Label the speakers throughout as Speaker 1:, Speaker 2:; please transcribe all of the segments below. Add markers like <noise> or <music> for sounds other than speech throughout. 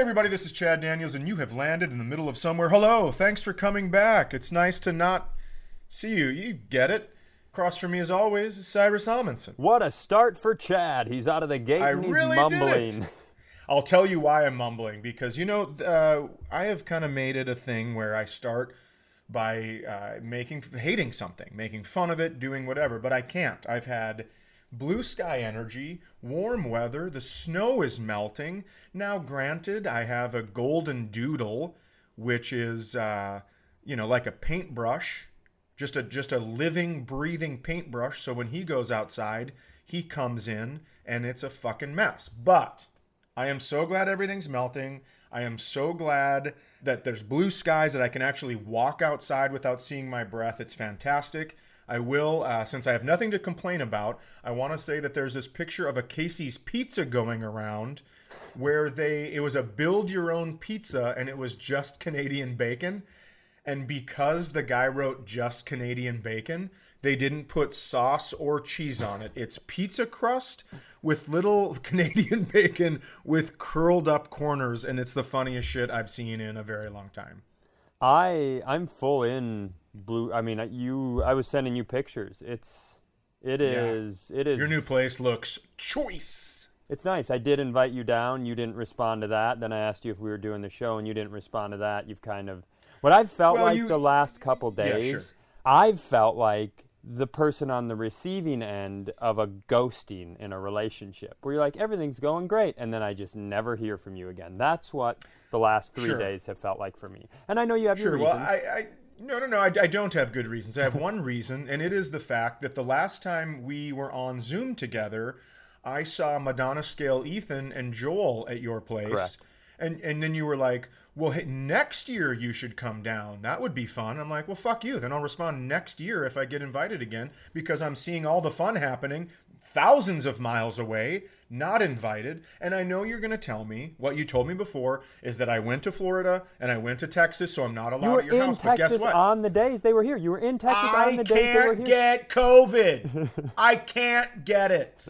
Speaker 1: everybody, this is Chad Daniels, and you have landed in the middle of somewhere. Hello, thanks for coming back. It's nice to not see you. You get it. Across from me, as always, is Cyrus Amundson.
Speaker 2: What a start for Chad. He's out of the gate
Speaker 1: I
Speaker 2: and he's
Speaker 1: really
Speaker 2: mumbling. <laughs>
Speaker 1: I'll tell you why I'm mumbling because you know uh, I have kind of made it a thing where I start by uh, making hating something, making fun of it, doing whatever, but I can't. I've had blue sky energy, warm weather, the snow is melting. Now, granted, I have a golden doodle, which is uh, you know like a paintbrush, just a just a living, breathing paintbrush. So when he goes outside, he comes in and it's a fucking mess. But I am so glad everything's melting. I am so glad that there's blue skies that I can actually walk outside without seeing my breath. It's fantastic. I will, uh, since I have nothing to complain about, I want to say that there's this picture of a Casey's Pizza going around where they, it was a build your own pizza and it was just Canadian bacon. And because the guy wrote just Canadian bacon, they didn't put sauce or cheese on it. It's pizza crust with little <laughs> Canadian bacon with curled up corners, and it's the funniest shit I've seen in a very long time.
Speaker 2: I I'm full in blue. I mean, you. I was sending you pictures. It's it is it is
Speaker 1: Your new place looks choice.
Speaker 2: It's nice. I did invite you down. You didn't respond to that. Then I asked you if we were doing the show, and you didn't respond to that. You've kind of what I've felt
Speaker 1: Well,
Speaker 2: like
Speaker 1: you-
Speaker 2: the last couple
Speaker 1: Yeah,
Speaker 2: days.
Speaker 1: sure.
Speaker 2: I've felt like the person on the receiving end of a ghosting in a relationship, where you're like everything's going great, and then I just never hear from you again. That's what the last three
Speaker 1: Sure.
Speaker 2: days have felt like for me. And I know you have
Speaker 1: Sure.
Speaker 2: your
Speaker 1: Well,
Speaker 2: reasons.
Speaker 1: I, I no, no, no. I, I don't have good reasons. I have <laughs> one reason, and it is the fact that the last time we were on Zoom together, I saw Madonna scale Ethan and Joel at your place.
Speaker 2: Correct.
Speaker 1: And, and then you were like, well, hey, next year you should come down. That would be fun. I'm like, well, fuck you. Then I'll respond next year if I get invited again because I'm seeing all the fun happening thousands of miles away, not invited. And I know you're going to tell me what you told me before is that I went to Florida and I went to Texas, so I'm not allowed
Speaker 2: you were
Speaker 1: at your
Speaker 2: in
Speaker 1: house. but
Speaker 2: Texas
Speaker 1: guess what?
Speaker 2: on the days they were here. You were in Texas on
Speaker 1: I
Speaker 2: the days they were
Speaker 1: can't
Speaker 2: here.
Speaker 1: get COVID. <laughs> I can't get it.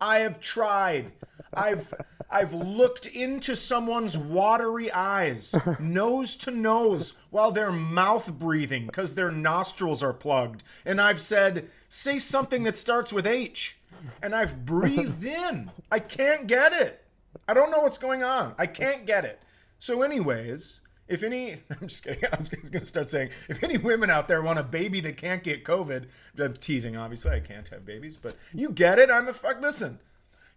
Speaker 1: I have tried. I've I've looked into someone's watery eyes, <laughs> nose to nose, while they're mouth breathing because their nostrils are plugged. And I've said, say something that starts with H. And I've breathed <laughs> in. I can't get it. I don't know what's going on. I can't get it. So, anyways, if any, <laughs> I'm just kidding. I was going to start saying, if any women out there want a baby that can't get COVID, I'm teasing, obviously. I can't have babies, but you get it. I'm a fuck. Listen,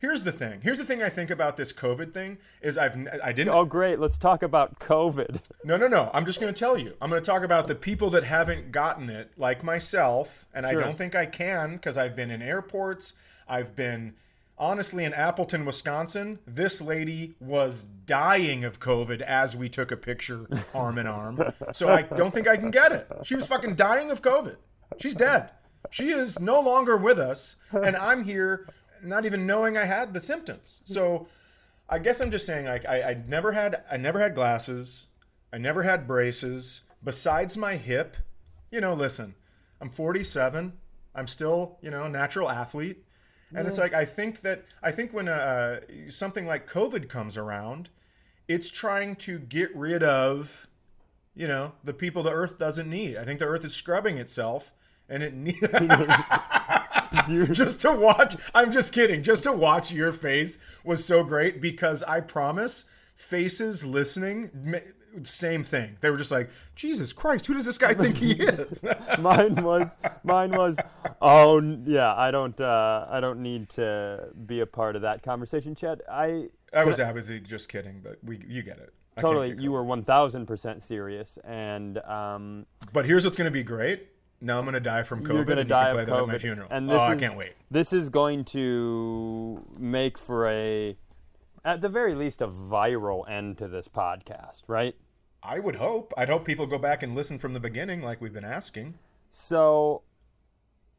Speaker 1: here's the thing. Here's the thing I think about this COVID thing is I've, I didn't,
Speaker 2: Oh, great. Let's talk about COVID. <laughs>
Speaker 1: no, no, no. I'm just going to tell you. I'm going to talk about the people that haven't gotten it, like myself, and I don't think I can because I've been in airports. I've been honestly in Appleton, Wisconsin. This lady was dying of COVID as we took a picture <laughs> arm in arm. So I don't think I can get it. She was fucking dying of COVID. She's dead. She is no longer with us, and I'm here not even knowing I had the symptoms. So I guess I'm just saying like I, I never had I never had glasses. I never had braces. Besides my hip, you know, listen, I'm 47. I'm still, you know, a natural athlete. And it's like I think that I think when uh, something like COVID comes around, it's trying to get rid of, you know, the people the Earth doesn't need. I think the Earth is scrubbing itself, and it <laughs> <laughs> needs. <laughs> just to watch, I'm just kidding. Just to watch your face was so great because I promise, faces listening, same thing. They were just like, Jesus Christ, who does this guy think he <laughs> is? <laughs>
Speaker 2: mine was mine was oh yeah i don't uh, i don't need to be a part of that conversation chad i
Speaker 1: I was obviously just kidding, but we you get it.
Speaker 2: Totally you were 1000% serious and um,
Speaker 1: But here's what's going to be great. Now I'm going to die from COVID.
Speaker 2: you're going to
Speaker 1: and you
Speaker 2: die
Speaker 1: play
Speaker 2: of
Speaker 1: at my funeral.
Speaker 2: And
Speaker 1: oh,
Speaker 2: this
Speaker 1: I
Speaker 2: is,
Speaker 1: can't wait.
Speaker 2: This is going to make for a, at the very least, a viral end to this podcast, right?
Speaker 1: I would hope. I'd hope people go back and listen from the beginning, like we've been asking.
Speaker 2: So,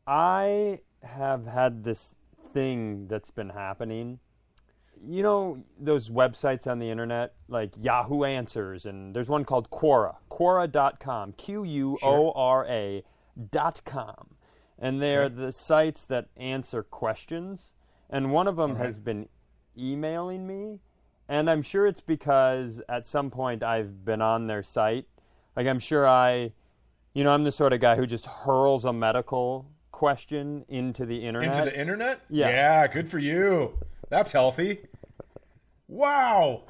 Speaker 2: I have had this thing that's been happening. You know those websites on the internet like Yahoo Answers, and there's one called Quora, Quora.com, Q U O R A dot com, and they're the sites that answer questions. And one of them has been emailing me, And I'm sure it's because at some point I've been on their site. Like I'm sure I, you know, I'm the sort of guy who just hurls a medical question into the internet.
Speaker 1: Into the internet?
Speaker 2: Yeah.
Speaker 1: Yeah, good for you. That's healthy. Wow.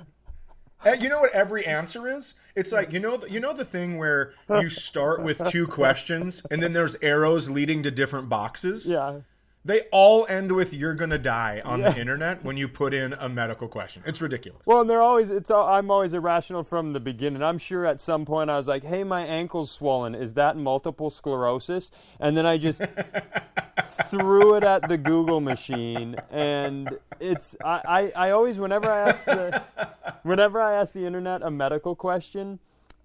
Speaker 1: Uh, You know what every answer is? It's like you know you know the thing where you start with two questions and then there's arrows leading to different boxes. <laughs>
Speaker 2: yeah.
Speaker 1: They all end with "you're gonna die" on the internet when you put in a medical question. It's ridiculous.
Speaker 2: Well, and they're always it's all, I'm always irrational from the beginning. I'm sure at some point I was like, "Hey, my ankle's swollen. Is that multiple sclerosis?" And then I just <laughs> threw it at the Google machine, and it's I, I, I always whenever I ask the whenever I ask the internet a medical question,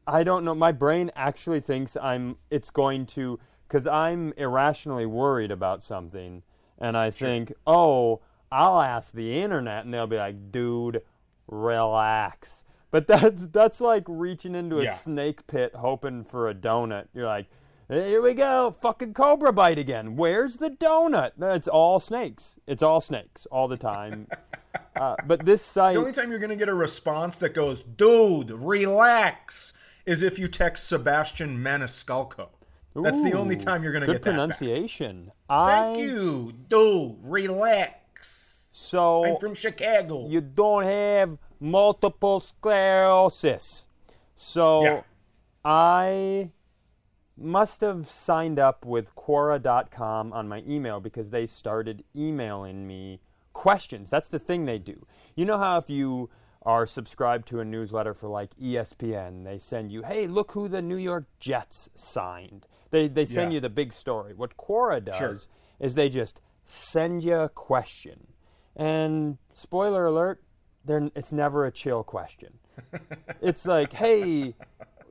Speaker 2: I don't know. My brain actually thinks I'm it's going to because I'm irrationally worried about something, and I think, oh, I'll ask the internet, and they'll be like, dude, relax. But that's that's like reaching into a
Speaker 1: Yeah.
Speaker 2: snake pit hoping for a donut. You're like, here we go, fucking cobra bite again. Where's the donut? It's all snakes. It's all snakes all the time. <laughs> uh, but this site,
Speaker 1: The only time you're gonna get a response that goes, "Dude, relax," is if you text Sebastian Maniscalco. That's the only time you're gonna
Speaker 2: good
Speaker 1: get that. back.
Speaker 2: pronunciation.
Speaker 1: Thank
Speaker 2: I,
Speaker 1: you, Do Relax.
Speaker 2: So
Speaker 1: I'm from Chicago.
Speaker 2: you don't have multiple sclerosis. So
Speaker 1: Yeah.
Speaker 2: I must have signed up with Quora.com on my email because they started emailing me questions. That's the thing they do. You know how if you are subscribed to a newsletter for like ESPN, they send you, hey, look who the New York Jets signed. They, they send
Speaker 1: Yeah.
Speaker 2: you the big story. What Quora does
Speaker 1: Sure.
Speaker 2: is they just send you a question. And spoiler alert, it's never a chill question. <laughs> it's like, hey,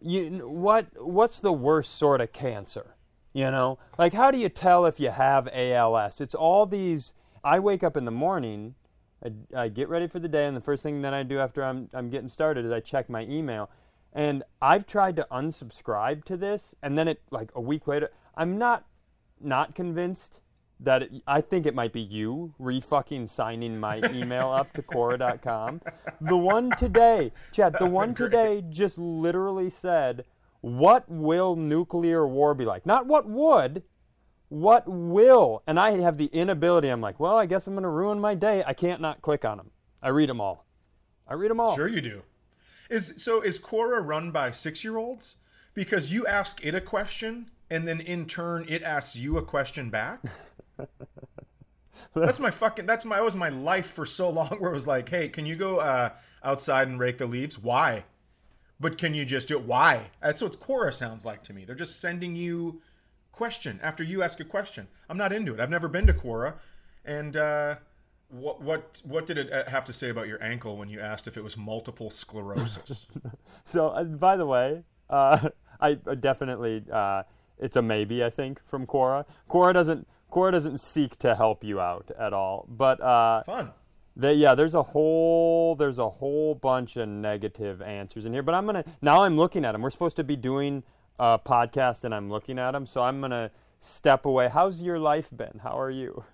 Speaker 2: you what what's the worst sort of cancer? You know, like how do you tell if you have ALS? It's all these. I wake up in the morning, I, I get ready for the day, and the first thing that I do after I'm I'm getting started is I check my email, and I've tried to unsubscribe to this, and then it like a week later, I'm not not convinced that it, I think it might be you re-fucking signing my <laughs> email up to Quora.com. The one today, Chad, the one today just literally said, "What will nuclear war be like?" Not what would, what will. And I have the inability. I'm like, well, I guess I'm going to ruin my day. I can't not click on them. I read them all. I read them all.
Speaker 1: Sure, you do. Is so is Quora run by six year olds? Because you ask it a question, and then in turn it asks you a question back. <laughs> that's my fucking. That's my. That was my life for so long. <laughs> Where it was like, hey, can you go uh, outside and rake the leaves? Why? But can you just do it? Why? That's what Quora sounds like to me. They're just sending you question after you ask a question. I'm not into it. I've never been to Quora, and. uh what what what did it uh, have to say about your ankle when you asked if it was multiple sclerosis? <laughs>
Speaker 2: So, uh, by the way, uh, <laughs> I I definitely uh, it's a maybe. I think from Quora. Quora doesn't Quora doesn't seek to help you out at all. But uh,
Speaker 1: Fun.
Speaker 2: they, yeah, there's a whole there's a whole bunch of negative answers in here. But I'm gonna now I'm looking at them. We're supposed to be doing a podcast, and I'm looking at them. So I'm gonna step away. How's your life been? How are you?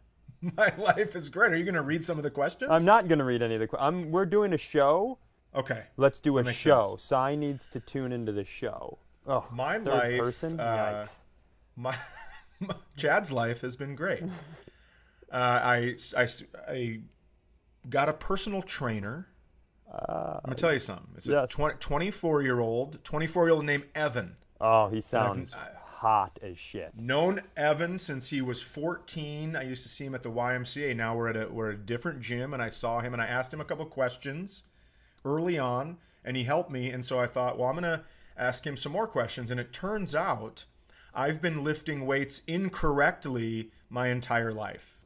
Speaker 2: <laughs>
Speaker 1: My life is great. Are you going to read some of the questions?
Speaker 2: I'm not gonna read any of the. questions. We're doing a show.
Speaker 1: Okay.
Speaker 2: Let's do a show.
Speaker 1: sense.
Speaker 2: Cy needs to tune into the show. Oh,
Speaker 1: My
Speaker 2: third
Speaker 1: life,
Speaker 2: person.
Speaker 1: uh,
Speaker 2: Yikes.
Speaker 1: My, <laughs> Chad's life has been great. <laughs> Uh, I, I, I got a personal trainer. I'm gonna tell you something. It's a 20, 24 year old, 24 year old named Evan.
Speaker 2: Oh, he sounds
Speaker 1: I-
Speaker 2: hot as shit.
Speaker 1: Known Evan since he was 14. I used to see him at the YMCA. Now we're at a we're at a different gym, and I saw him and I asked him a couple questions early on, and he helped me. And so I thought, well, I'm gonna ask him some more questions. And it turns out I've been lifting weights incorrectly my entire life.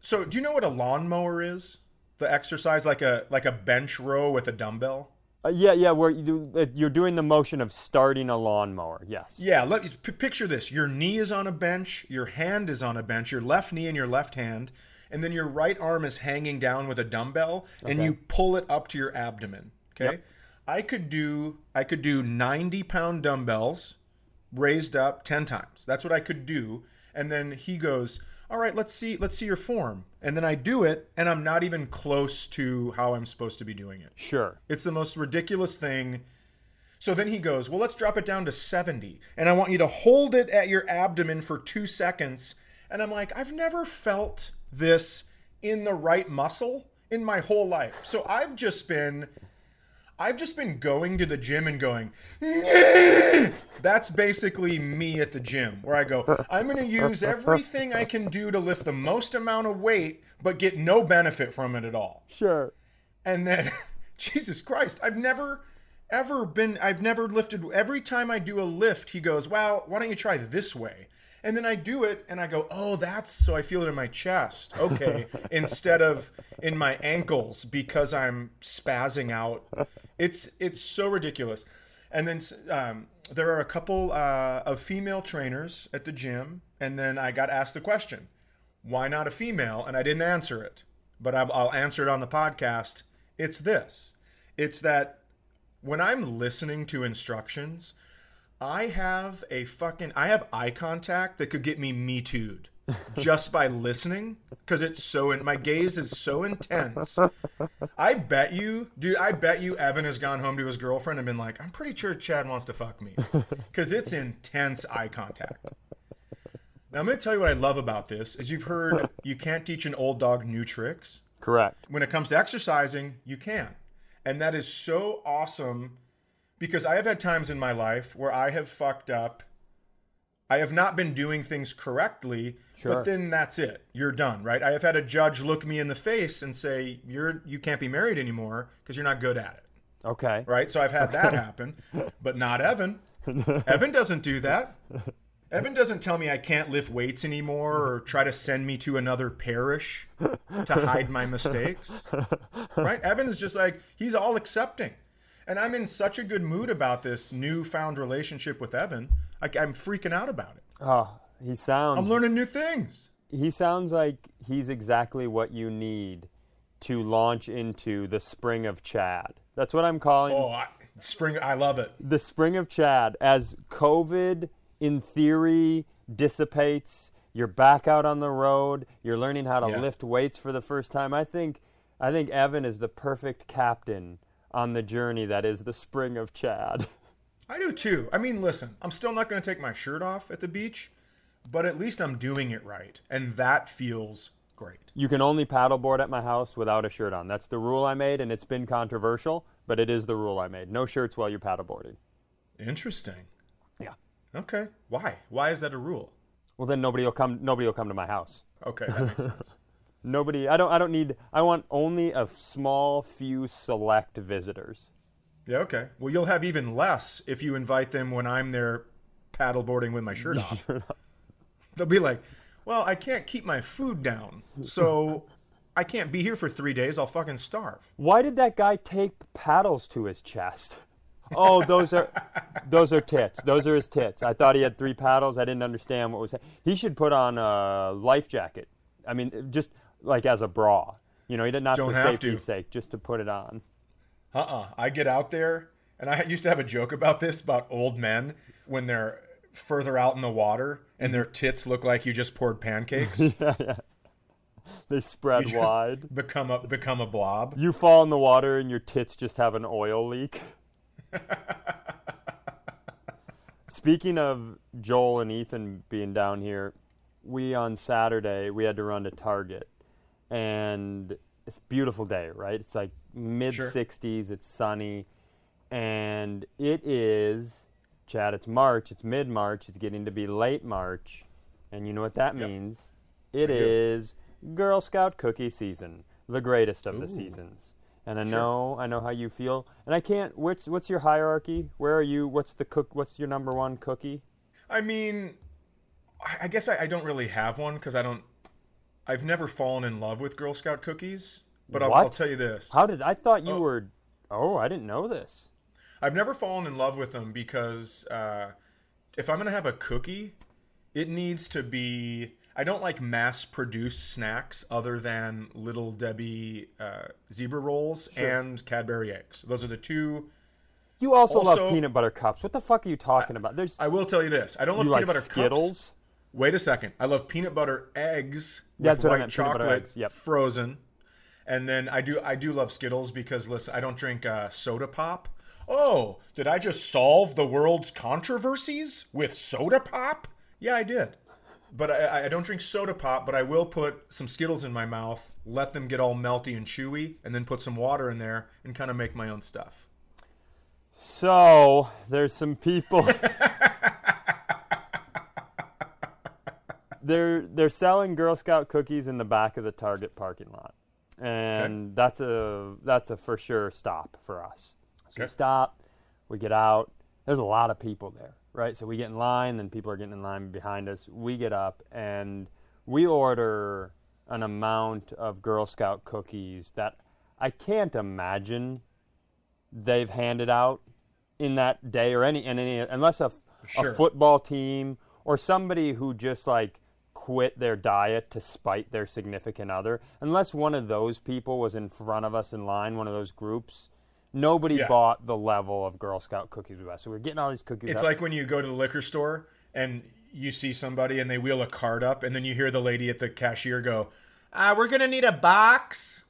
Speaker 1: so, do you know what a lawnmower is? The exercise like a like a bench row with a dumbbell.
Speaker 2: Uh, yeah, yeah. Where you do, uh, you're doing the motion of starting a lawnmower. Yes.
Speaker 1: Yeah, let p- picture this. Your knee is on a bench, your hand is on a bench, your left knee and your left hand, and then your right arm is hanging down with a dumbbell and
Speaker 2: Okay.
Speaker 1: you pull it up to your abdomen. Okay?
Speaker 2: Yep.
Speaker 1: I could do I could do 90 pound dumbbells raised up 10 times. That's what I could do. And then he goes, all right, let's see, let's see your form. And then I do it, and I'm not even close to how I'm supposed to be doing it.
Speaker 2: Sure.
Speaker 1: It's the most ridiculous thing. So then he goes, Well, let's drop it down to 70. And I want you to hold it at your abdomen for two seconds. And I'm like, I've never felt this in the right muscle in my whole life. So I've just been. I've just been going to the gym and going, that's basically me at the gym, where I go, I'm going to use everything I can do to lift the most amount of weight, but get no benefit from it at all.
Speaker 2: Sure.
Speaker 1: And then, <laughs> Jesus Christ, I've never ever been, I've never lifted. Every time I do a lift, he goes, Well, why don't you try this way? And then I do it and I go, Oh, that's so I feel it in my chest. Okay. <laughs> Instead of in my ankles because I'm spazzing out. It's, it's so ridiculous. And then um, there are a couple uh, of female trainers at the gym. And then I got asked the question, Why not a female? And I didn't answer it, but I'll, I'll answer it on the podcast. It's this it's that when I'm listening to instructions, I have a fucking I have eye contact that could get me me too'd just by listening because it's so in my gaze is so intense. I bet you, dude, I bet you Evan has gone home to his girlfriend and been like, I'm pretty sure Chad wants to fuck me because it's intense eye contact. Now I'm going to tell you what I love about this is you've heard you can't teach an old dog new tricks.
Speaker 2: Correct.
Speaker 1: When it comes to exercising, you can. And that is so awesome because I have had times in my life where I have fucked up. I have not been doing things correctly,
Speaker 2: Sure.
Speaker 1: but then that's it. You're done, right? I have had a judge look me in the face and say, "You're you can't be married anymore because you're not good at it."
Speaker 2: Okay.
Speaker 1: Right? So I've had that happen, but not Evan. Evan doesn't do that. Evan doesn't tell me I can't lift weights anymore or try to send me to another parish to hide my mistakes. Right? Evan is just like, he's all accepting. And I'm in such a good mood about this newfound relationship with Evan. I, I'm freaking out about it.
Speaker 2: Oh, he sounds.
Speaker 1: I'm learning new things.
Speaker 2: he sounds like he's exactly what you need to launch into the spring of Chad. That's what I'm calling
Speaker 1: Oh, I, spring, I love it.
Speaker 2: the spring of Chad. As COVID, in theory, dissipates, you're back out on the road. You're learning how to
Speaker 1: Yeah.
Speaker 2: lift weights for the first time. I think, I think Evan is the perfect captain on the journey that is the spring of Chad. <laughs>
Speaker 1: I do too. I mean, listen, I'm still not going to take my shirt off at the beach, but at least I'm doing it right. And that feels great.
Speaker 2: You can only paddleboard at my house without a shirt on. That's the rule I made, and it's been controversial, but it is the rule I made. No shirts while you're paddleboarding.
Speaker 1: Interesting.
Speaker 2: Yeah.
Speaker 1: Okay. Why? Why is that a rule?
Speaker 2: Well, then nobody will come. Nobody will come to my house.
Speaker 1: Okay, that makes <laughs> sense.
Speaker 2: Nobody. I don't. I don't need. I want only a small few select visitors.
Speaker 1: Yeah, okay. Well, you'll have even less if you invite them when I'm there paddleboarding with my shirt <laughs> off. They'll be like, well, I can't keep my food down, so I can't be here for three days. I'll fucking starve.
Speaker 2: Why did that guy tape paddles to his chest? Oh, those are those are tits. Those are his tits. I thought he had three paddles. I didn't understand what was. He should put on a life jacket. I mean, just like as a bra. You know, he did not
Speaker 1: Don't
Speaker 2: for safety's
Speaker 1: to.
Speaker 2: sake, just to put it on.
Speaker 1: Uh-uh. I get out there, and I used to have a joke about this about old men when they're further out in the water and their tits look like you just poured pancakes. <laughs> yeah, yeah.
Speaker 2: They spread wide.
Speaker 1: become a become a blob.
Speaker 2: You fall in the water and your tits just have an oil leak. <laughs> Speaking of Joel and Ethan being down here, we on Saturday we had to run to Target, and it's a beautiful day, right? It's like mid
Speaker 1: Sure.
Speaker 2: 60s, it's sunny, and it is, Chad. It's March. It's mid March. It's getting to be late March, and you know what that
Speaker 1: Yep.
Speaker 2: means? It
Speaker 1: I do.
Speaker 2: Girl Scout cookie season, the greatest of the seasons. And I
Speaker 1: Sure.
Speaker 2: know, I know how you feel. And I can't. What's what's your hierarchy? Where are you? What's the cook? What's your number one cookie?
Speaker 1: I mean, I I guess I, I don't really have one because I don't. I've never fallen in love with Girl Scout cookies, but I'll, I'll tell you this:
Speaker 2: How did I thought you
Speaker 1: Oh.
Speaker 2: were? Oh, I didn't know this.
Speaker 1: I've never fallen in love with them because uh, if I'm gonna have a cookie, it needs to be. I don't like mass-produced snacks other than Little Debbie uh, zebra rolls and Cadbury eggs. Those are the two.
Speaker 2: You also,
Speaker 1: Also-
Speaker 2: love peanut butter cups. What the fuck are you talking about? There's
Speaker 1: I will tell you this: I don't love peanut
Speaker 2: like
Speaker 1: butter
Speaker 2: Skittles.
Speaker 1: cups. Wait a second. I love peanut butter eggs with
Speaker 2: That's
Speaker 1: white
Speaker 2: meant,
Speaker 1: chocolate
Speaker 2: yep.
Speaker 1: frozen. And then I do I do love Skittles because listen, I don't drink uh, soda pop. Oh, did I just solve the world's controversies with soda pop? Yeah, I did. But I, I don't drink soda pop, but I will put some Skittles in my mouth, let them get all melty and chewy, and then put some water in there and kind of make my own stuff.
Speaker 2: So there's some people. <laughs> they're they're selling Girl Scout cookies in the back of the Target parking lot, and that's a that's a for sure stop for us. So we stop, we get out. There's a lot of people there, right? So we get in line, then people are getting in line behind us. We get up and we order an amount of Girl Scout cookies that I can't imagine they've handed out in that day or any in any unless a,
Speaker 1: Sure.
Speaker 2: a football team or somebody who just like quit their diet to spite their significant other unless one of those people was in front of us in line one of those groups nobody
Speaker 1: Yeah.
Speaker 2: bought the level of girl scout cookies we so we're getting all these cookies
Speaker 1: It's
Speaker 2: up.
Speaker 1: like when you go to the liquor store and you see somebody and they wheel a cart up, and then you hear the lady at the cashier go, uh, "We're gonna need a box."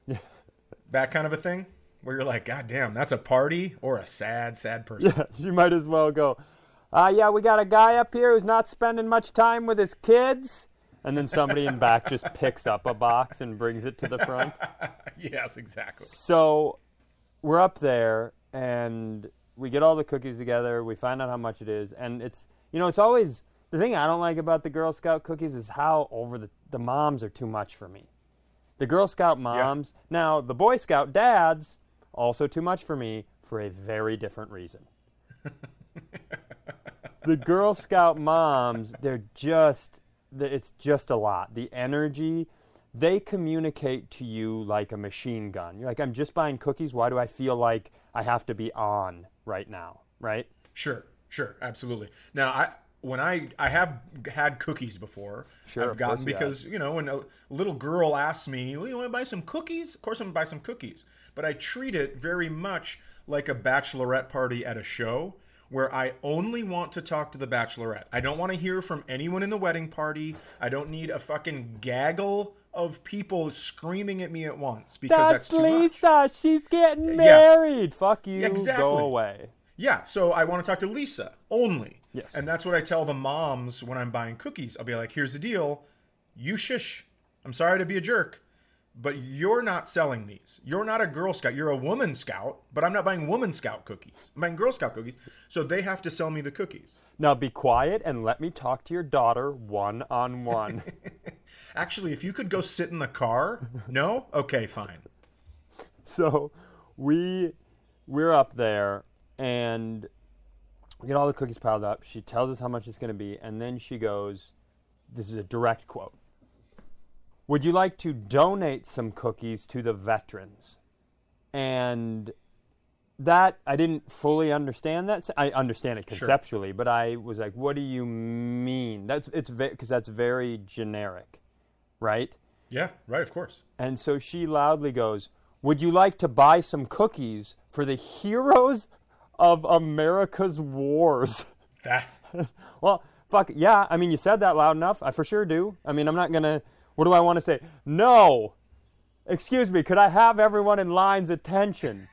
Speaker 1: that kind of a thing, where you're like, "God damn, that's a party or a sad, sad person."
Speaker 2: Yeah, <laughs> you might as well go uh, yeah we got a guy up here who's not spending much time with his kids and then somebody in back just picks up a box and brings it to the front <laughs>
Speaker 1: yes, exactly.
Speaker 2: So we're up there and we get all the cookies together. We find out how much it is, and it's you know it's always the thing I don't like about the Girl Scout cookies is how over the the moms are too much for me. The Girl Scout moms now the Boy Scout dads also too much for me for a very different reason. <laughs> the Girl Scout moms they're just it's just a lot. The energy they communicate to you like a machine gun. You're like, I'm just buying cookies. Why do I feel like I have to be on right now? Right?
Speaker 1: Sure, sure, absolutely. Now, I when I I have had cookies before.
Speaker 2: Sure,
Speaker 1: I've gotten
Speaker 2: course you have.
Speaker 1: because you know when a little girl asks me, well, "You want to buy some cookies?" Of course, I'm gonna buy some cookies. But I treat it very much like a bachelorette party at a show. Where I only want to talk to the bachelorette. I don't want to hear from anyone in the wedding party. I don't need a fucking gaggle of people screaming at me at once because that's, too much.
Speaker 2: That's Lisa. She's getting married. Fuck you.
Speaker 1: Exactly.
Speaker 2: Go away.
Speaker 1: Yeah, so I want to talk to Lisa only.
Speaker 2: Yes.
Speaker 1: And that's what I tell the moms when I'm buying cookies. I'll be like, here's the deal. You shush. I'm sorry to be a jerk, but you're not selling these. You're not a Girl Scout. You're a woman scout, but I'm not buying woman scout cookies. I'm buying Girl Scout cookies. So they have to sell me the cookies.
Speaker 2: Now be quiet and let me talk to your daughter one on one.
Speaker 1: Actually, if you could go sit in the car, no? Okay, fine.
Speaker 2: so we we're up there and we get all the cookies piled up. She tells us how much it's going to be, and then she goes, "This is a direct quote. Would you like to donate some cookies to the veterans?" And that I didn't fully understand that. I understand it conceptually, but I was like, "What do you mean?" That's it's because that's very generic, right?
Speaker 1: Yeah, right, of course.
Speaker 2: And so she loudly goes, Would you like to buy some cookies for the heroes of America's wars? <laughs>
Speaker 1: That
Speaker 2: well, fuck, yeah. I mean, you said that loud enough. I for sure do. I mean, I'm not going to. What do I want to say? No! Excuse me, could I have everyone in line's attention?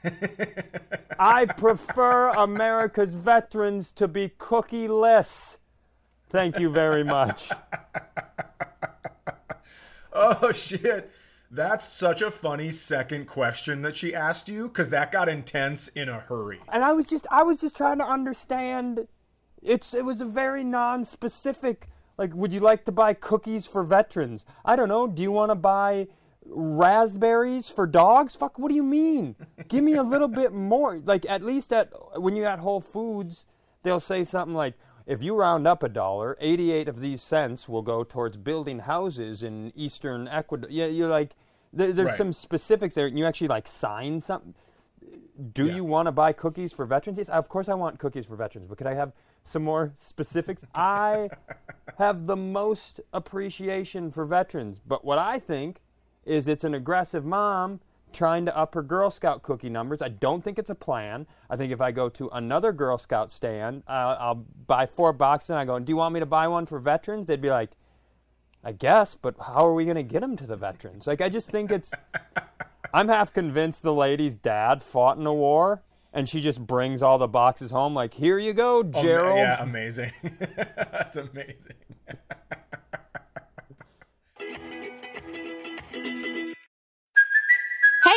Speaker 2: <laughs> I prefer America's veterans to be cookieless. Thank you very much. <laughs>
Speaker 1: Oh shit. That's such a funny second question that she asked you cuz that got intense in a hurry.
Speaker 2: and I was just I was just trying to understand. It's it was a very non-specific. Like, would you like to buy cookies for veterans? I don't know. Do you want to buy raspberries for dogs? Fuck. What do you mean? Give me a little <laughs> bit more. Like, at least at when you at Whole Foods, they'll say something like. If you round up a dollar, 88 of these cents will go towards building houses in eastern Ecuador. Yeah, you're like, there, there's
Speaker 1: Right.
Speaker 2: some specifics there, and you actually like sign something. Do
Speaker 1: Yeah.
Speaker 2: you want to buy cookies for veterans? Yes, of course I want cookies for veterans, but could I have some more specifics? I have the most appreciation for veterans, but what I think is it's an aggressive mom trying to up her Girl Scout cookie numbers. I don't think it's a plan. I think if I go to another Girl Scout stand, uh, I'll buy four boxes and I go, Do you want me to buy one for veterans? They'd be like, I guess, but how are we going to get them to the veterans? Like, I just think it's. I'm half convinced the lady's dad fought in a war, and she just brings all the boxes home. Like, here you go,
Speaker 1: Oh,
Speaker 2: Gerald.
Speaker 1: yeah, amazing. <laughs> That's amazing. <laughs>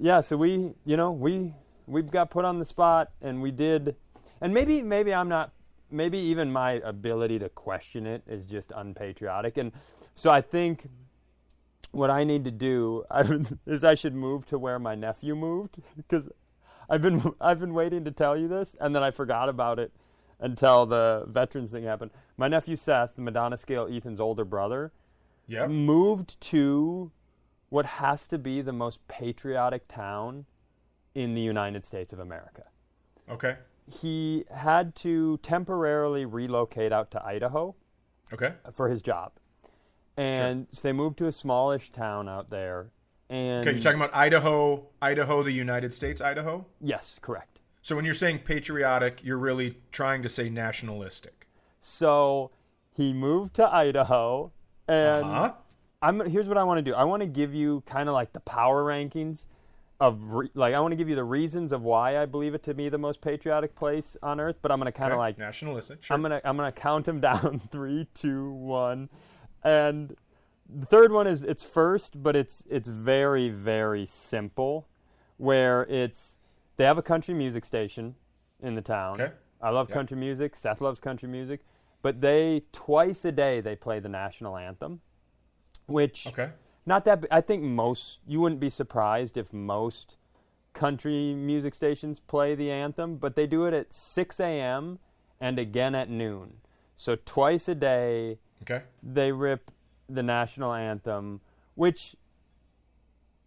Speaker 2: Yeah so we you know we we've got put on the spot and we did and maybe maybe i'm not maybe even my ability to question it is just unpatriotic and so i think what i need to do <laughs> is i should move to where my nephew moved because i've been <laughs> i've been waiting to tell you this and then i forgot about it until the veterans thing happened my nephew seth the madonna scale ethan's older brother
Speaker 1: Yep.
Speaker 2: moved to what has to be the most patriotic town in the United States of America.
Speaker 1: Okay.
Speaker 2: He had to temporarily relocate out to Idaho
Speaker 1: Okay.
Speaker 2: for his job. And so they moved to a smallish town out there. And
Speaker 1: Okay, you're talking about Idaho, Idaho, the United States, Idaho.
Speaker 2: yes, correct.
Speaker 1: So when you're saying patriotic, you're really trying to say nationalistic.
Speaker 2: So he moved to Idaho and
Speaker 1: Huh?
Speaker 2: I'm here's what I want to do. I want to give you kind of like the power rankings of re, like I want to give you the reasons of why I believe it to be the most patriotic place on earth. But I'm gonna kind of
Speaker 1: Okay,
Speaker 2: like
Speaker 1: nationalistic. Sure.
Speaker 2: I'm gonna I'm gonna count them down <laughs> three, two, one, and the third one is it's first, but it's it's very very simple, where it's they have a country music station in the town.
Speaker 1: Okay.
Speaker 2: I love
Speaker 1: Yep.
Speaker 2: country music. Seth loves country music, but they twice a day they play the national anthem, which
Speaker 1: Okay.
Speaker 2: not that I think most you wouldn't be surprised if most country music stations play the anthem, but they do it at 6 a.m. and again at noon. So twice a day
Speaker 1: Okay.
Speaker 2: they rip the national anthem, which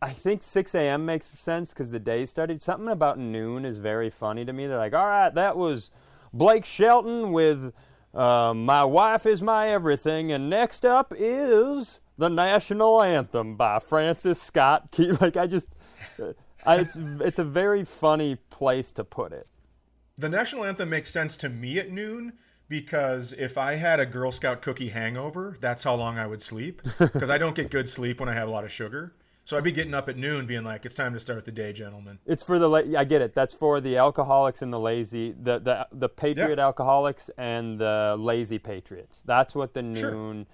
Speaker 2: I think 6 a.m. makes sense because the day started. Something about noon is very funny to me. They're like, all right, that was Blake Shelton with uh, My Wife is My Everything. And next up is the national anthem by Francis Scott Key. <laughs> Like, I just, I, it's, it's a very funny place to put it.
Speaker 1: The national anthem makes sense to me at noon because if I had a Girl Scout cookie hangover, that's how long I would sleep. <laughs> Because I don't get good sleep when I have a lot of sugar. So I'd be getting up at noon, being like, "It's time to start the day, gentlemen."
Speaker 2: It's for the la- I get it. That's for the alcoholics and the lazy, the the the patriot
Speaker 1: Yeah.
Speaker 2: alcoholics and the lazy patriots. That's what the
Speaker 1: Sure.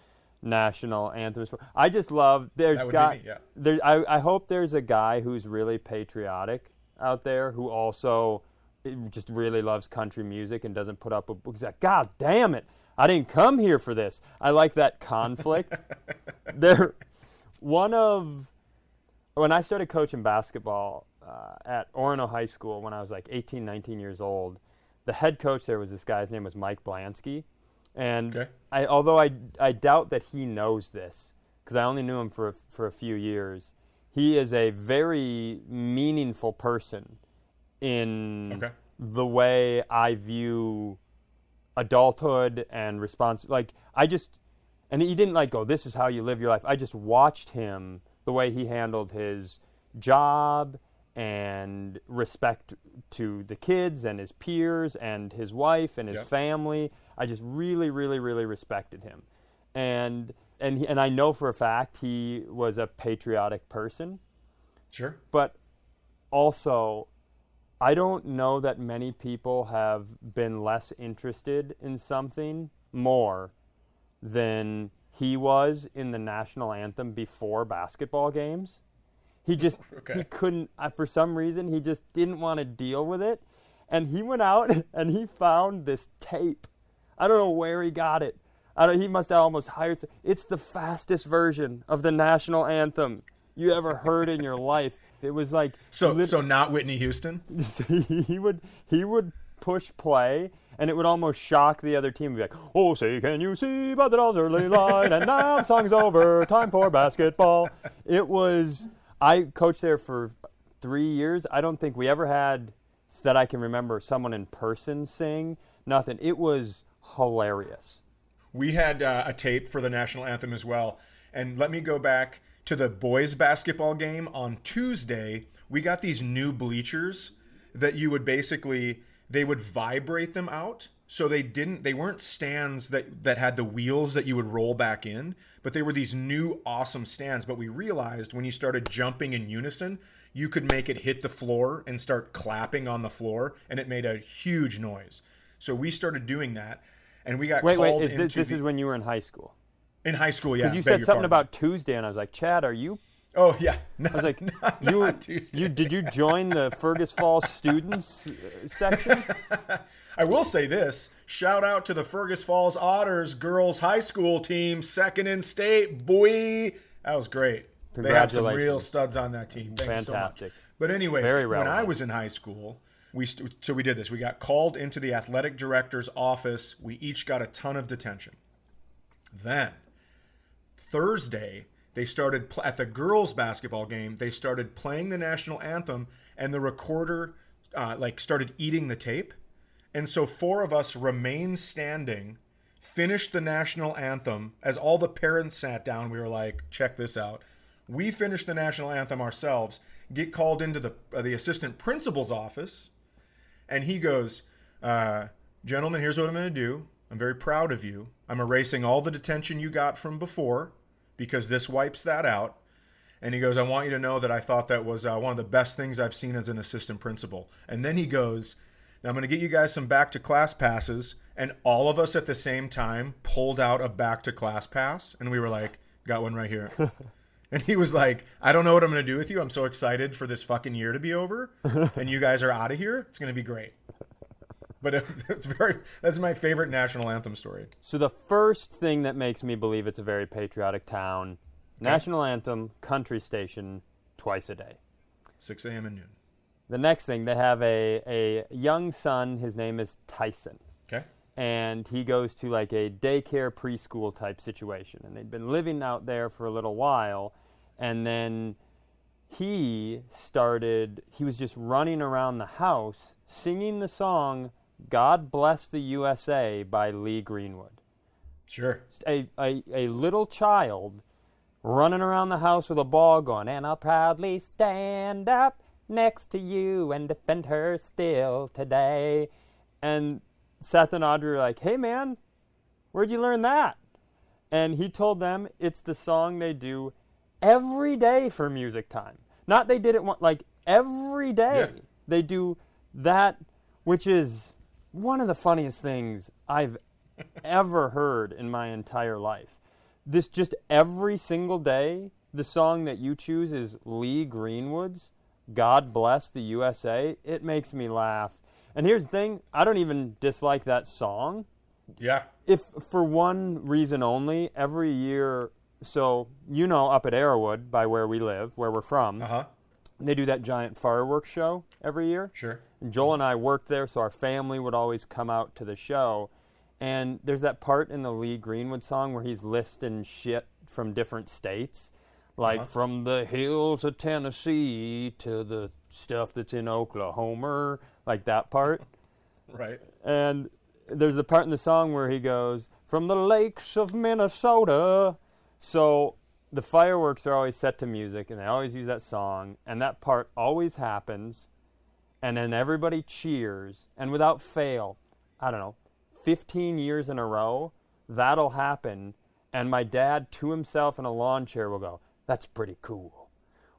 Speaker 2: National anthem is for. I just love there's
Speaker 1: That would be
Speaker 2: guy
Speaker 1: me, yeah.
Speaker 2: there I I hope there's a guy who's really patriotic out there who also eh, just really loves country music and doesn't put up with like God damn it. I didn't come here for this. I like that conflict. <laughs> there one of when I started coaching basketball uh, at Orono High School when I was like 18, 19 years old, the head coach there was this guy's name was Mike Blansky, and
Speaker 1: Okay.
Speaker 2: I although I I doubt that he knows this because I only knew him for a, for a few years. He is a very meaningful person in
Speaker 1: Okay.
Speaker 2: the way I view adulthood and response. Like I just, and he didn't like go. This is how you live your life. I just watched him the way he handled his job and respect to the kids and his peers and his wife and his
Speaker 1: Yep.
Speaker 2: family. I just really, really, really respected him, and and he, and I know for a fact he was a patriotic person
Speaker 1: Sure.
Speaker 2: but also I don't know that many people have been less interested in something more than he was in the national anthem before basketball games. He just <laughs>
Speaker 1: Okay.
Speaker 2: he couldn't for some reason he just didn't want to deal with it and he went out <laughs> and he found this tape. I don't know where he got it. I don't, he must have almost hired. some- It's the fastest version of the national anthem you ever heard in your life. It was like
Speaker 1: So,
Speaker 2: lit-
Speaker 1: so not Whitney Houston. <laughs>
Speaker 2: he would he would push play and it would almost shock the other team. Be like, "Oh, say, can you see by the early light? And now the song's over. Time for basketball." It was. I coached there for three years. I don't think we ever had that I can remember someone in person sing. Nothing. It was hilarious.
Speaker 1: We had uh, a tape for the national anthem as well. And let me go back to the boys basketball game on Tuesday. We got these new bleachers that you would basically they would vibrate them out so they didn't they weren't stands that that had the wheels that you would roll back in but they were these new awesome stands but we realized when you started jumping in unison you could make it hit the floor and start clapping on the floor and it made a huge noise so we started doing that and we got
Speaker 2: Wait, wait. Is this, this
Speaker 1: the-
Speaker 2: is when you were in high school?
Speaker 1: in high school yeah
Speaker 2: Because you said something
Speaker 1: pardon.
Speaker 2: about Tuesday, and I was like, Chad, are you?
Speaker 1: oh yeah <laughs>
Speaker 2: I was like, <laughs>
Speaker 1: not
Speaker 2: you,
Speaker 1: Tuesday.
Speaker 2: you did you join the Fergus Falls students uh, section? <laughs>
Speaker 1: I will say this shout out to the Fergus Falls Otters girls high school team, second in state. Boy, that was great. They have some real studs on that team. Thank you so much.
Speaker 2: Fantastic.
Speaker 1: But anyways,
Speaker 2: Very
Speaker 1: when I was in high school, we st- so we did this. We got called into the athletic director's office. We each got a ton of detention. Then Thursday, they started pl- at the girls' basketball game. They started playing the national anthem, and the recorder uh, like started eating the tape. And so four of us remained standing, finished the national anthem. As all the parents sat down, we were like, "Check this out." We finished the national anthem ourselves. Get called into the uh, the assistant principal's office, and he goes, uh, "Gentlemen, here's what I'm going to do. I'm very proud of you. I'm erasing all the detention you got from before because this wipes that out." And he goes, "I want you to know that I thought that was uh, one of the best things I've seen as an assistant principal." And then he goes, "Now I'm going to get you guys some back to class passes." And all of us at the same time pulled out a back to class pass, and we were like, "Got one right here." <laughs> And he was like, I don't know what I'm going to do with you. I'm so excited for this fucking year to be over. <laughs> and you guys are out of here. It's going to be great. But it, <laughs> it's very, that's my favorite national anthem story.
Speaker 2: So the first thing that makes me believe it's a very patriotic town: national anthem, country station, twice a day.
Speaker 1: 6 a.m. and noon.
Speaker 2: The next thing, they have a, a young son. His name is Tyson.
Speaker 1: Okay.
Speaker 2: And he goes to like a daycare preschool type situation and they'd been living out there for a little while and then he started he was just running around the house singing the song god bless the usa by lee greenwood
Speaker 1: Sure.
Speaker 2: a, a, a little child running around the house with a ball going, and I'll proudly stand up next to you and defend her still today. And Seth and Audrey were like, hey man, where'd you learn that? And he told them it's the song they do every day for music time. Not they did it one, like every day.
Speaker 1: Yeah.
Speaker 2: They do that, which is one of the funniest things I've ever heard in my entire life. This just every single day, the song that you choose is Lee Greenwood's God Bless the USA. It makes me laugh. And here's the thing I don't even dislike that song
Speaker 1: Yeah.
Speaker 2: if for one reason only, every year, so you know, up at Arrowwood, by where we live, where we're from,
Speaker 1: Uh huh.
Speaker 2: they do that giant fireworks show every year.
Speaker 1: Sure.
Speaker 2: And Joel and I worked there, so our family would always come out to the show. And there's that part in the Lee Greenwood song where he's listing shit from different states, like from the hills of Tennessee to the stuff that's in Oklahoma, like that part. <laughs>
Speaker 1: Right.
Speaker 2: And there's the part in the song where he goes, From the lakes of Minnesota. So the fireworks are always set to music, and they always use that song, and that part always happens, and then everybody cheers, and without fail, I don't know, 15 years in a row, that'll happen, and my dad to himself in a lawn chair will go, That's pretty cool.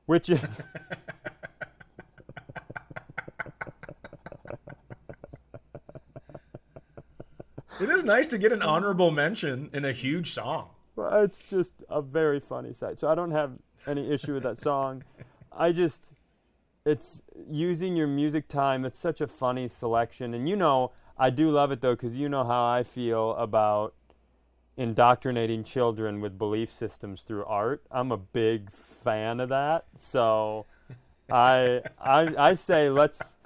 Speaker 2: Which is. <laughs>
Speaker 1: It is nice to get an honorable mention in a huge song.
Speaker 2: Well, it's just a very funny sight. So I don't have any issue with that <laughs> song. I just, it's using your music time. It's such a funny selection, and you know, I do love it though because you know how I feel about indoctrinating children with belief systems through art. I'm a big fan of that. So I, I, I say let's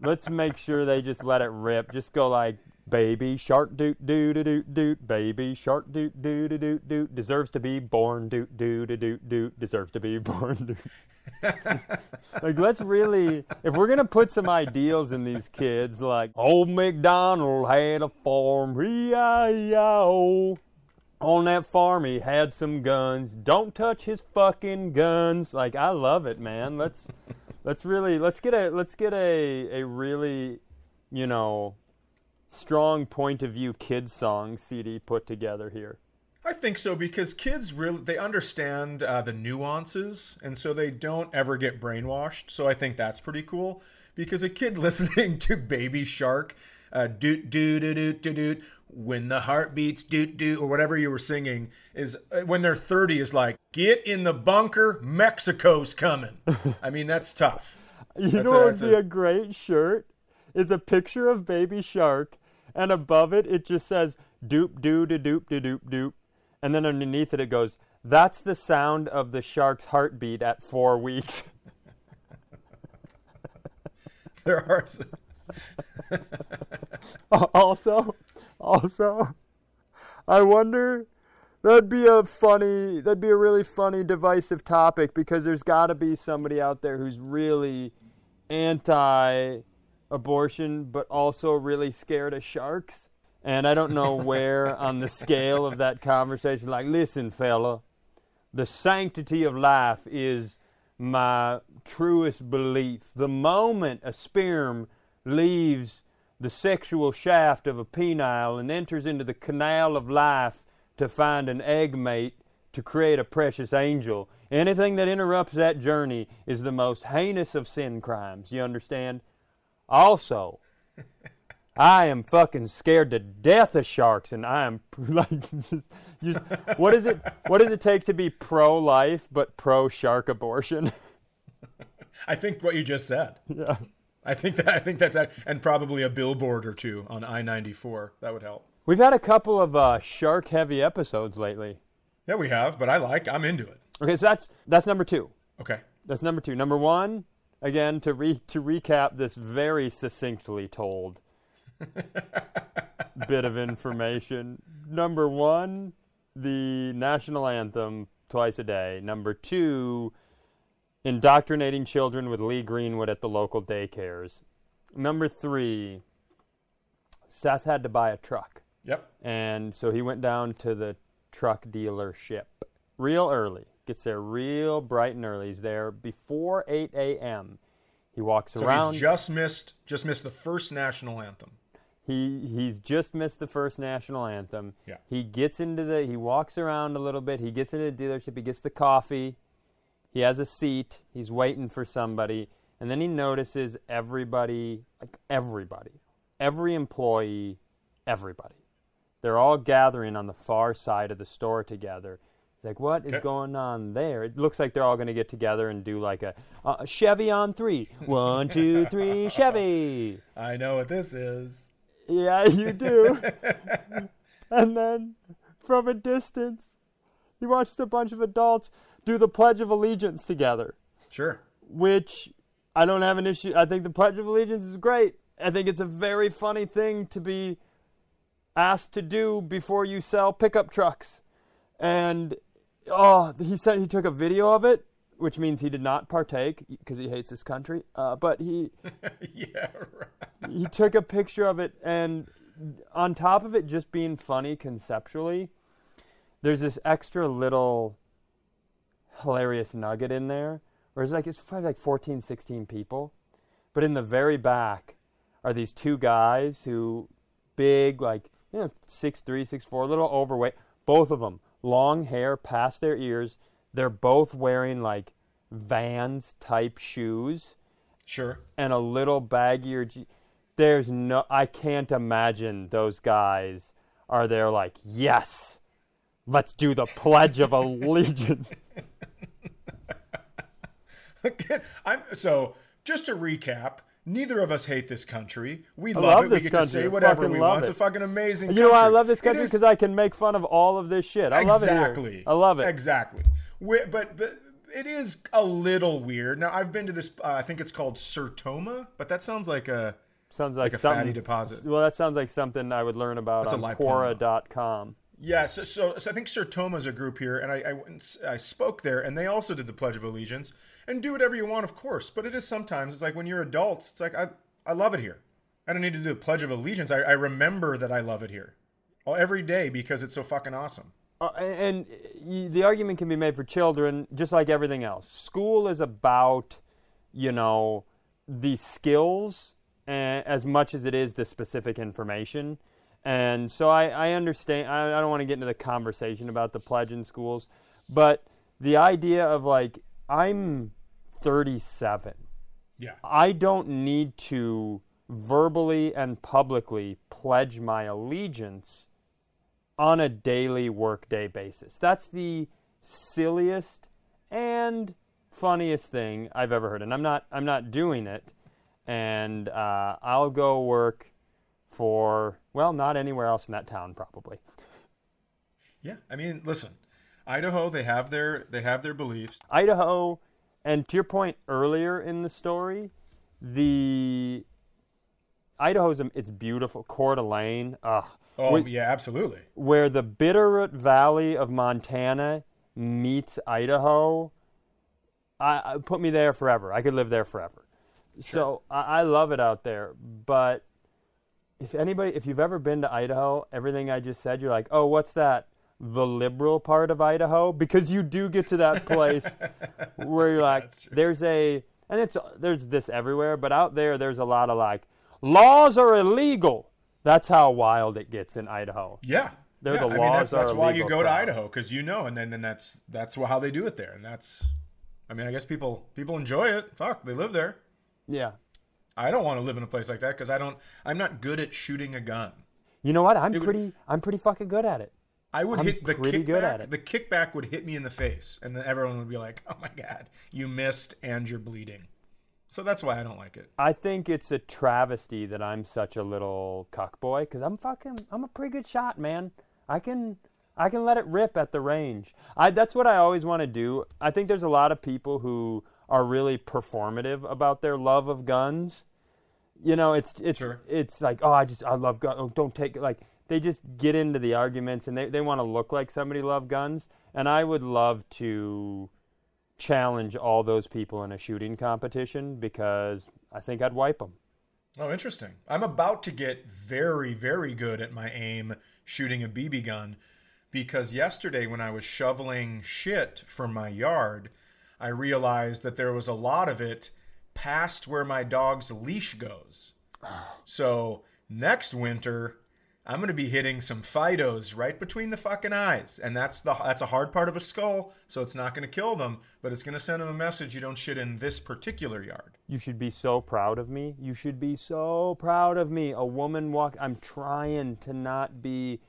Speaker 2: let's make sure they just let it rip. Just go like Baby shark doot doot doot doot. Baby shark doot doot doot doot. Deserves to be born doot doot doot doot. Deserves to be <laughs> born doot. like let's really, if we're gonna put some ideals in these kids, like old MacDonald had a farm, E-I-E-I-O. On that farm, he had some guns. Don't touch his fucking guns. Like I love it, man. Let's let's really let's get a let's get a a really, you know, strong point of view kids song CD put together here.
Speaker 1: I think so because kids really they understand uh, the nuances, and so they don't ever get brainwashed. So I think that's pretty cool because a kid <laughs> listening to Baby Shark, uh, doot doot doot doot doot doot, when the heart beats doot doot or whatever you were singing is uh, when they're 30 is like get in the bunker, Mexico's coming. <laughs> I mean that's tough.
Speaker 2: You
Speaker 1: That's
Speaker 2: know what would be
Speaker 1: a-
Speaker 2: a great shirt? Is a picture of Baby Shark, and above it it just says doop doo da doop da doop doop, and then underneath it it goes, "That's the sound of the shark's heartbeat at four weeks." <laughs>
Speaker 1: There are some, <laughs>
Speaker 2: also, also, I wonder. That'd be a funny. That'd be a really funny, divisive topic because there's got to be somebody out there who's really anti-abortion, but also really scared of sharks. And I don't know <laughs> where on the scale of that conversation. Like, listen, fella, the sanctity of life is my truest belief. The moment a sperm leaves the sexual shaft of a penile and enters into the canal of life to find an egg mate to create a precious angel, anything that interrupts that journey is the most heinous of sin crimes. You understand? Also, I am fucking scared to death of sharks, and I am <laughs> like, just, just what is it? What does it take to be pro-life but pro-shark abortion? <laughs>
Speaker 1: I think what you just said.
Speaker 2: yeah.
Speaker 1: I think that I think that's and probably a billboard or two on I-94 that would help.
Speaker 2: We've had a couple of uh, shark-heavy episodes lately.
Speaker 1: Yeah, we have, but I like I'm into it.
Speaker 2: Okay, so that's that's number two.
Speaker 1: Okay.
Speaker 2: That's number two. Number one, again to re to recap this very succinctly told <laughs> bit of information. Number one, the national anthem twice a day. Number two, indoctrinating children with Lee Greenwood at the local daycares. Number three, Seth had to buy a truck.
Speaker 1: Yep.
Speaker 2: And so he went down to the truck dealership real early. Gets there real bright and early. He's there before 8 a.m. He walks
Speaker 1: So
Speaker 2: around.
Speaker 1: he's just missed just missed the first national anthem.
Speaker 2: he he's just missed the first national anthem.
Speaker 1: Yeah.
Speaker 2: He gets into the he walks around a little bit. He gets into the dealership. He gets the coffee. He has a seat. He's waiting for somebody, and then he notices everybody, like everybody, every employee, everybody. They're all gathering on the far side of the store together. He's like, "What is going on there?" It looks like they're all going to get together and do like a, a Chevy on three. One, two, three, <laughs> Chevy.
Speaker 1: I know what this is.
Speaker 2: Yeah, you do. <laughs> and then from a distance, you watched a bunch of adults do the Pledge of Allegiance together,
Speaker 1: Sure.
Speaker 2: which I don't have an issue. I think the Pledge of Allegiance is great. I think it's a very funny thing to be asked to do before you sell pickup trucks. And oh, he said he took a video of it, which means he did not partake because he hates his country. Uh, but he <laughs>
Speaker 1: yeah, right.
Speaker 2: he took a picture of it and on top of it just being funny conceptually there's this extra little hilarious nugget in there where it's like it's probably like 14 16 people but in the very back are these two guys who big like you know six three six four a little overweight both of them long hair past their ears they're both wearing like vans type shoes
Speaker 1: Sure.
Speaker 2: and a little baggier. G- There's no, I can't imagine those guys are there like, yes, let's do the Pledge of Allegiance. <laughs> <laughs>
Speaker 1: I'm so just to recap. Neither of us hate this country. We love,
Speaker 2: love
Speaker 1: it.
Speaker 2: this
Speaker 1: we get to
Speaker 2: country.
Speaker 1: say whatever we want. It's a fucking amazing
Speaker 2: you
Speaker 1: country.
Speaker 2: know why I love this country? Because I can make fun of all of this shit. I love it
Speaker 1: exactly.
Speaker 2: I love it.
Speaker 1: Exactly. We- but but it is a little weird. Now I've been to this. Uh, I think it's called Sertoma, but that sounds like a
Speaker 2: Sounds like,
Speaker 1: Like a fatty deposit.
Speaker 2: Well, that sounds like something I would learn about
Speaker 1: That's
Speaker 2: on. Quora.com.
Speaker 1: Yeah, so, so, so I think Sertoma's a group here, and I, I, went and s- I spoke there, and they also did the Pledge of Allegiance. And do whatever you want, of course, but it is sometimes, it's like when you're adults, it's like, I, I love it here. I don't need to do the Pledge of Allegiance. I, I remember that I love it here every day because it's so fucking awesome.
Speaker 2: Uh, and the argument can be made for children, just like everything else. School is about, you know, the skills uh, as much as it is the specific information. And so I, I understand. I, I don't want to get into the conversation about the pledge in schools, but the idea of like, I'm 37.
Speaker 1: Yeah.
Speaker 2: I don't need to verbally and publicly pledge my allegiance on a daily workday basis. That's the silliest and funniest thing I've ever heard, and I'm not I'm not doing it. And uh, I'll go work for well, not anywhere else in that town, probably.
Speaker 1: Yeah. I mean, listen, Idaho, they have their they have their beliefs.
Speaker 2: Idaho, and to your point earlier in the story, the Idaho's a- it's beautiful. Coeur d'Alene, ugh,
Speaker 1: Oh,
Speaker 2: where,
Speaker 1: yeah, absolutely.
Speaker 2: where the Bitterroot Valley of Montana meets Idaho. I, I put me there forever. I could live there forever. Sure. So I, I love it out there. But if anybody, if you've ever been to Idaho, everything I just said, you're like, oh, what's that? The liberal part of Idaho, because you do get to that place <laughs> where you're like,
Speaker 1: true.
Speaker 2: there's a, and it's there's this everywhere, but out there, there's a lot of like, laws are illegal. That's how wild it gets in Idaho.
Speaker 1: Yeah.
Speaker 2: They're
Speaker 1: yeah.
Speaker 2: the
Speaker 1: I mean, that's, that's why you go to. Idaho because you know, and then, then that's that's how they do it there, and that's. I mean, I guess people people enjoy it. Fuck, they live there.
Speaker 2: Yeah.
Speaker 1: I don't want to live in a place like that because I don't. I'm not good at shooting a gun.
Speaker 2: You know what? I'm
Speaker 1: It would-
Speaker 2: pretty. I'm pretty fucking good at it.
Speaker 1: I would
Speaker 2: I'm
Speaker 1: hit the kickback.
Speaker 2: good at it.
Speaker 1: The kickback would hit me in the face, and then everyone would be like, "Oh my god, you missed and you're bleeding." So that's why I don't like it.
Speaker 2: I think it's a travesty that I'm such a little cuck boy because I'm fucking. I'm a pretty good shot, man. I can. I can let it rip at the range. I. That's what I always want to do. I think there's a lot of people who are really performative about their love of guns. You know, it's it's
Speaker 1: Sure.
Speaker 2: it's like, oh, I just I love guns. Oh, don't take it. Like they just get into the arguments and they they want to look like somebody love guns. And I would love to challenge all those people in a shooting competition because I think I'd wipe them.
Speaker 1: Oh, interesting. I'm about to get very, very good at my aim shooting a BB gun because yesterday when I was shoveling shit from my yard, I realized that there was a lot of it past where my dog's leash goes. So next winter, I'm going to be hitting some Fidos right between the fucking eyes, and that's the that's a hard part of a skull, so it's not going to kill them, but it's going to send them a message: you don't shit in this particular yard.
Speaker 2: You should be so proud of me. You should be so proud of me. A woman walk. I'm trying to not be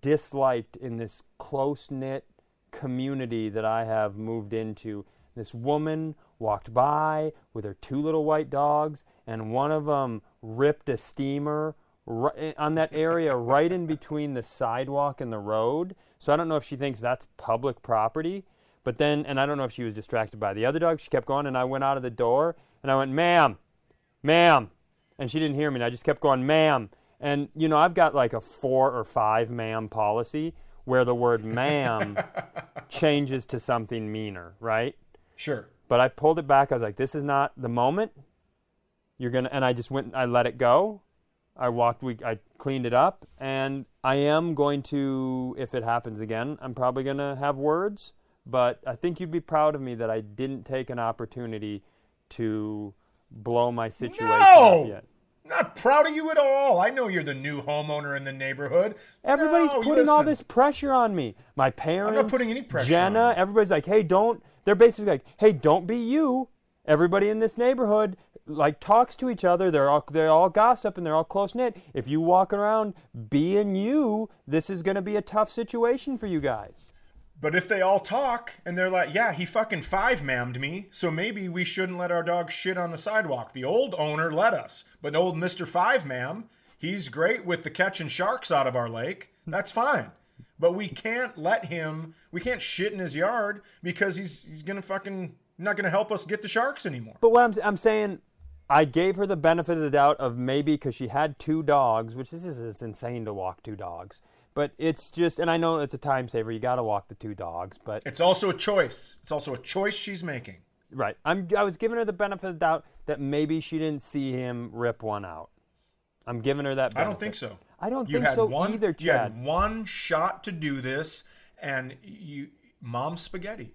Speaker 2: disliked in this close knit community that I have moved into. This woman walked by with her two little white dogs, and one of them ripped a steamer ri- eh, on that area right in between the sidewalk and the road. So I don't know if she thinks that's public property. But then, and I don't know if she was distracted by the other dog. She kept going, and I went out of the door, and I went, ma'am, ma'am. And she didn't hear me, and I just kept going, ma'am. And, you know, I've got like a four or five ma'am policy where the word ma'am <laughs> changes to something meaner, right?
Speaker 1: Sure.
Speaker 2: But I pulled it back. I was like, this is not the moment. You're going to, and I just went, I let it go. I walked, we, I cleaned it up, and I am going to, if it happens again, I'm probably going to have words. But I think you'd be proud of me that I didn't take an opportunity to blow my situation
Speaker 1: No!
Speaker 2: up yet.
Speaker 1: Not proud of you at all. I know you're the new homeowner in the neighborhood.
Speaker 2: Everybody's
Speaker 1: No,
Speaker 2: putting all this pressure on me. My parents,
Speaker 1: putting any pressure
Speaker 2: Jenna, everybody's like, "Hey, don't." They're basically like, "Hey, don't be you." Everybody in this neighborhood like talks to each other. They're all they're all gossip and they're all close knit. If you walk around being you, this is going to be a tough situation for you guys.
Speaker 1: But if they all talk and they're like, yeah, he fucking five mammed me, so maybe we shouldn't let our dog shit on the sidewalk. The old owner let us, but old Mr. Five Mam, he's great with the catching sharks out of our lake. That's fine. But we can't let him, we can't shit in his yard because he's he's gonna fucking not gonna help us get the sharks anymore.
Speaker 2: But what I'm I'm saying, I gave her the benefit of the doubt of maybe because she had two dogs, which this is it's insane to walk two dogs. But it's just, and I know it's a time saver. You got to walk the two dogs, but
Speaker 1: It's also a choice. It's also a choice she's making.
Speaker 2: right. I'm. I was giving her the benefit of the doubt that maybe she didn't see him rip one out. I'm giving her that.
Speaker 1: I don't think so.
Speaker 2: I don't
Speaker 1: you
Speaker 2: think so
Speaker 1: one,
Speaker 2: either,
Speaker 1: You had one shot to do this, and you, mom spaghetti.